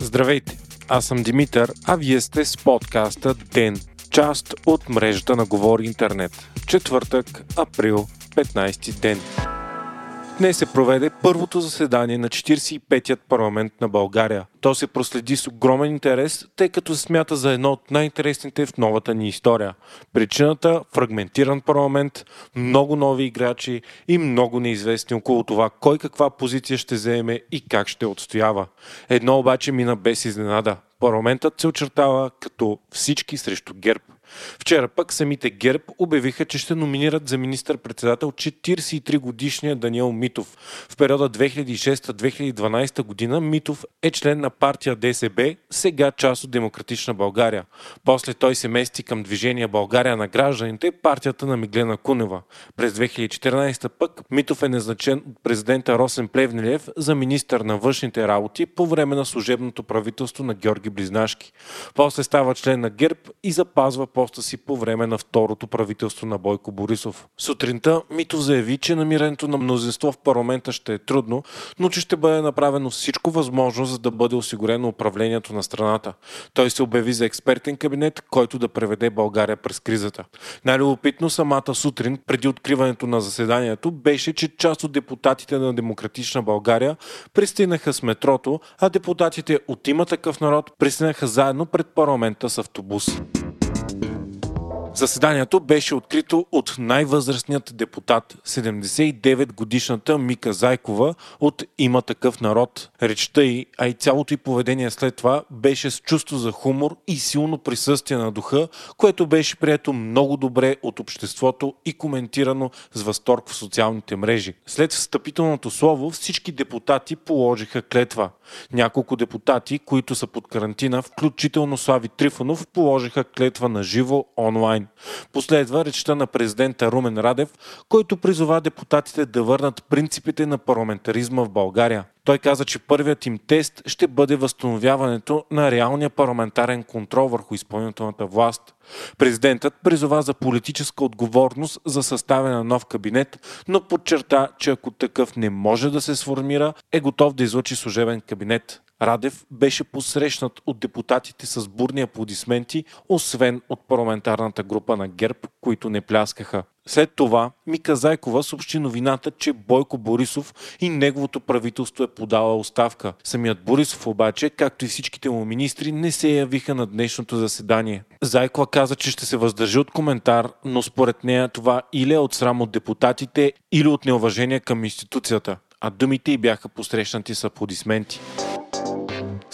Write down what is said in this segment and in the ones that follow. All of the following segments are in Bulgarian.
Здравейте, аз съм Димитър, а вие сте с подкаста ДЕН, част от мрежата на Говори Интернет. Четвъртък, април, 15 ден. Днес се проведе първото заседание на 45-ят парламент на България. То се проследи с огромен интерес, тъй като се смята за едно от най-интересните в новата ни история. Причината – фрагментиран парламент, много нови играчи и много неизвестни около това кой каква позиция ще заеме и как ще отстоява. Едно обаче мина без изненада. Парламентът се очертава като всички срещу ГЕРБ. Вчера пък самите ГЕРБ обявиха, че ще номинират за министър-председател 43 годишния Даниел Митов. В периода 2006-2012 година Митов е член на партия ДСБ, сега част от Демократична България. После той се мести към Движение България на гражданите, партията на Миглена Кунева. През 2014 пък Митов е назначен от президента Росен Плевнелев за министър на външните работи по време на служебното правителство на Георги Близнашки. После става член на ГЕРБ и запазва поста си по време на второто правителство на Бойко Борисов. Сутринта Митов заяви, че намирането на мнозинство в парламента ще е трудно, но че ще бъде направено всичко възможно, за да бъде осигурено управлението на страната. Той се обяви за експертен кабинет, който да преведе България през кризата. Най-любопитно самата сутрин, преди откриването на заседанието, беше, че част от депутатите на Демократична България пристигнаха с метрото, а депутатите от има такъв народ пристигнаха заедно пред парламента с автобус. Заседанието беше открито от най-възрастният депутат, 79-годишната Мика Зайкова от Има такъв народ. Речта й, а и цялото й поведение след това беше с чувство за хумор и силно присъствие на духа, което беше прието много добре от обществото и коментирано с възторг в социалните мрежи. След встъпителното слово всички депутати положиха клетва. Няколко депутати, които са под карантина, включително Слави Трифонов, положиха клетва на живо онлайн. Последва речта на президента Румен Радев, който призова депутатите да върнат принципите на парламентаризма в България. Той каза, че първият им тест ще бъде възстановяването на реалния парламентарен контрол върху изпълнителната власт. Президентът призова за политическа отговорност за съставяне на нов кабинет, но подчерта, че ако такъв не може да се сформира, е готов да излучи служебен кабинет. Радев беше посрещнат от депутатите с бурни аплодисменти, освен от парламентарната група на ГЕРБ, които не пляскаха. След това Мика Зайкова съобщи новината, че Бойко Борисов и неговото правителство е подала оставка. Самият Борисов обаче, както и всичките му министри, не се явиха на днешното заседание. Зайкова каза, че ще се въздържи от коментар, но според нея това или е от срам от депутатите, или от неуважение към институцията. А думите й бяха посрещнати с аплодисменти.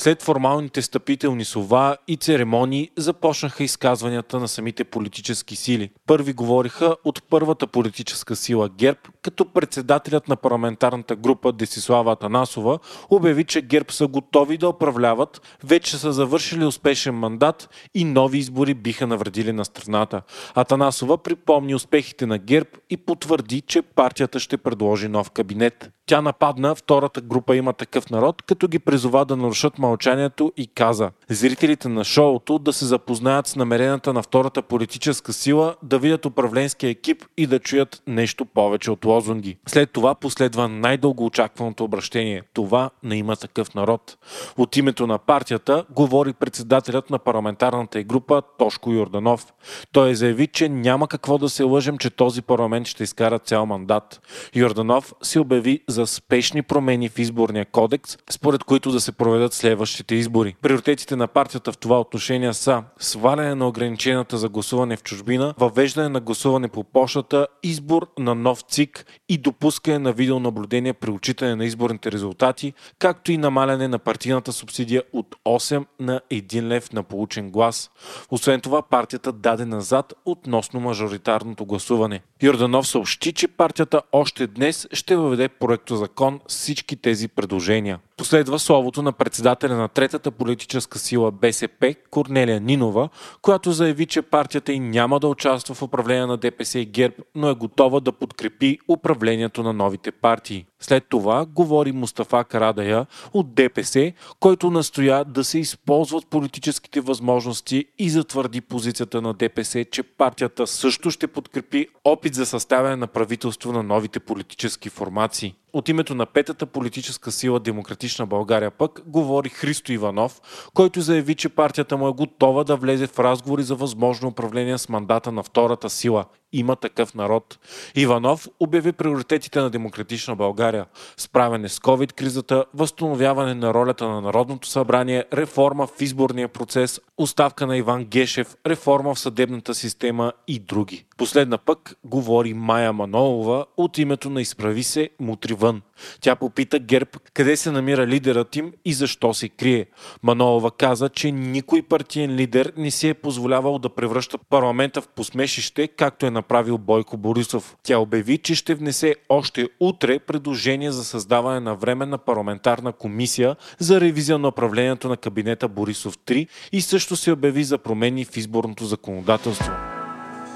След формалните стъпителни слова и церемонии започнаха изказванията на самите политически сили. Първи говориха от първата политическа сила ГЕРБ, като председателят на парламентарната група Десислава Атанасова обяви, че ГЕРБ са готови да управляват, вече са завършили успешен мандат и нови избори биха навредили на страната. Атанасова припомни успехите на ГЕРБ и потвърди, че партията ще предложи нов кабинет. Тя нападна втората група има такъв народ, като ги призова да нарушат мълчанието и каза зрителите на шоуто да се запознаят с намерената на втората политическа сила, да видят управленския екип и да чуят нещо повече от лозунги. След това последва най-дълго очакваното обращение. Това не има такъв народ. От името на партията говори председателят на парламентарната група Тошко Йорданов. Той заяви, че няма какво да се лъжем, че този парламент ще изкара цял мандат. Йорданов се обяви за спешни промени в изборния кодекс, според които да се проведат следващите избори. Приоритетите на партията в това отношение са сваляне на ограниченията за гласуване в чужбина, въвеждане на гласуване по почтата, избор на нов ЦИК и допускане на видеонаблюдение при отчитане на изборните резултати, както и намаляне на партийната субсидия от 8 на 1 лев на получен глас. Освен това, партията даде назад относно мажоритарното гласуване. Йорданов съобщи, че партията още днес ще въведе проекто закон всички тези предложения. Последва словото на председателя на третата политическа сила БСП Корнелия Нинова, която заяви, че партията й няма да участва в управление на ДПС и ГЕРБ, но е готова да подкрепи управлението на новите партии. След това говори Мустафа Карадая от ДПС, който настоя да се използват политическите възможности и затвърди позицията на ДПС, че партията също ще подкрепи опит за съставяне на правителство на новите политически формации. От името на петата политическа сила Демократична България пък говори Христо Иванов, който заяви, че партията му е готова да влезе в разговори за възможно управление с мандата на втората сила има такъв народ. Иванов обяви приоритетите на Демократична България. Справяне с COVID-кризата, възстановяване на ролята на Народното събрание, реформа в изборния процес, оставка на Иван Гешев, реформа в съдебната система и други. Последна пък говори Майя Манолова от името на Изправи се, мутри вън. Тя попита Герб къде се намира лидерът им и защо се крие. Манолова каза, че никой партиен лидер не си е позволявал да превръща парламента в посмешище, както е направил Бойко Борисов. Тя обяви, че ще внесе още утре предложение за създаване на временна парламентарна комисия за ревизия на управлението на кабинета Борисов 3 и също се обяви за промени в изборното законодателство.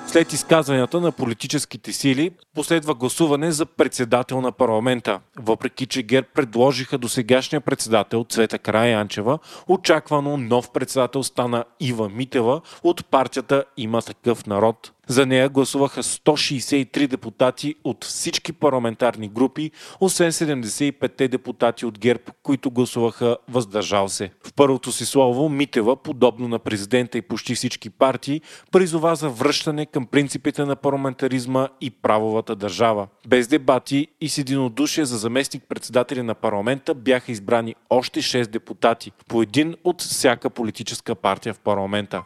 След изказванията на политическите сили последва гласуване за председател на парламента. Въпреки, че ГЕРБ предложиха до сегашния председател Цвета Караянчева, очаквано нов председател стана Ива Митева от партията Има такъв народ. За нея гласуваха 163 депутати от всички парламентарни групи, освен 75 депутати от ГЕРБ, които гласуваха въздържал се. В първото си слово Митева, подобно на президента и почти всички партии, призова за връщане към принципите на парламентаризма и правовата държава. Без дебати и с единодушие за заместник председатели на парламента бяха избрани още 6 депутати, по един от всяка политическа партия в парламента.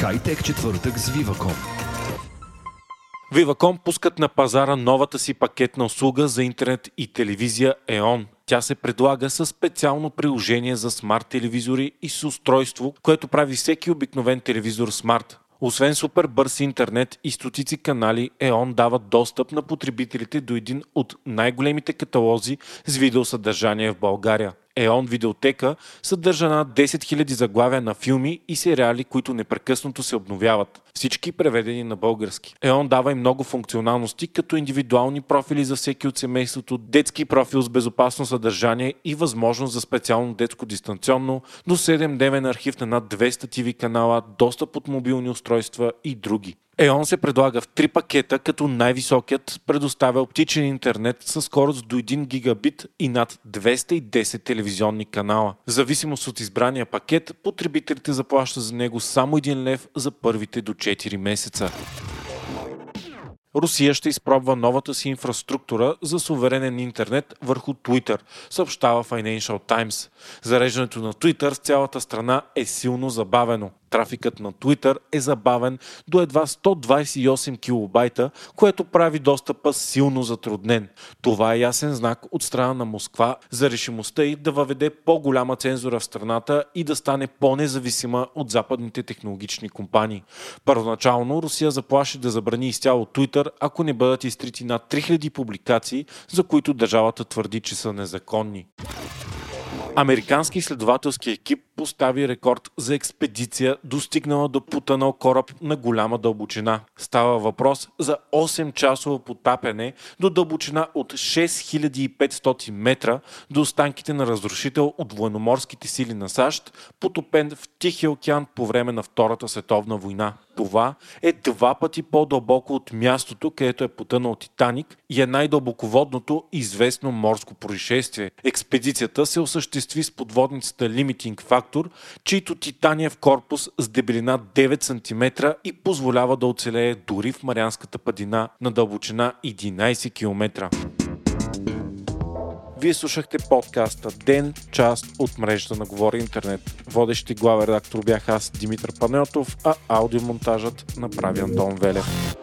Хайтек четвъртък с Viva.com Viva.com пускат на пазара новата си пакетна услуга за интернет и телевизия EON. Тя се предлага със специално приложение за смарт телевизори и с устройство, което прави всеки обикновен телевизор смарт. Освен супер бърз интернет и стотици канали, EON дават достъп на потребителите до един от най-големите каталози с видеосъдържание в България. ЕОН Видеотека съдържа над 10 000 заглавия на филми и сериали, които непрекъснато се обновяват. Всички преведени на български. ЕОН дава и много функционалности, като индивидуални профили за всеки от семейството, детски профил с безопасно съдържание и възможност за специално детско дистанционно, до 7-дневен архив на над 200 TV канала, достъп от мобилни устройства и други. EON се предлага в три пакета, като най-високият предоставя оптичен интернет със скорост до 1 гигабит и над 210 телевизионни канала. В зависимост от избрания пакет, потребителите заплащат за него само 1 лев за първите до 4 месеца. Русия ще изпробва новата си инфраструктура за суверенен интернет върху Twitter, съобщава Financial Times. Зареждането на Twitter с цялата страна е силно забавено. Трафикът на Twitter е забавен до едва 128 килобайта, което прави достъпа силно затруднен. Това е ясен знак от страна на Москва за решимостта й да въведе по-голяма цензура в страната и да стане по-независима от западните технологични компании. Първоначално Русия заплаши да забрани изцяло Twitter, ако не бъдат изтрити над 3000 публикации, за които държавата твърди, че са незаконни. Американски изследователски екип постави рекорд за експедиция, достигнала до потънал кораб на голяма дълбочина. Става въпрос за 8-часово потапяне до дълбочина от 6500 метра до останките на разрушител от военноморските сили на САЩ, потопен в Тихия океан по време на Втората световна война. Това е два пъти по-дълбоко от мястото, където е потънал Титаник и е най-дълбоководното известно морско происшествие. Експедицията се осъществи с подводницата Limiting Factor, чийто титаниев корпус с дебелина 9 см и позволява да оцелее дори в Марианската падина на дълбочина 11 км. Вие слушахте подкаста Ден, част от мрежата на Говори Интернет. Водещи главен редактор бях аз, Димитър Панелтов, а аудиомонтажът направи Антон Велев.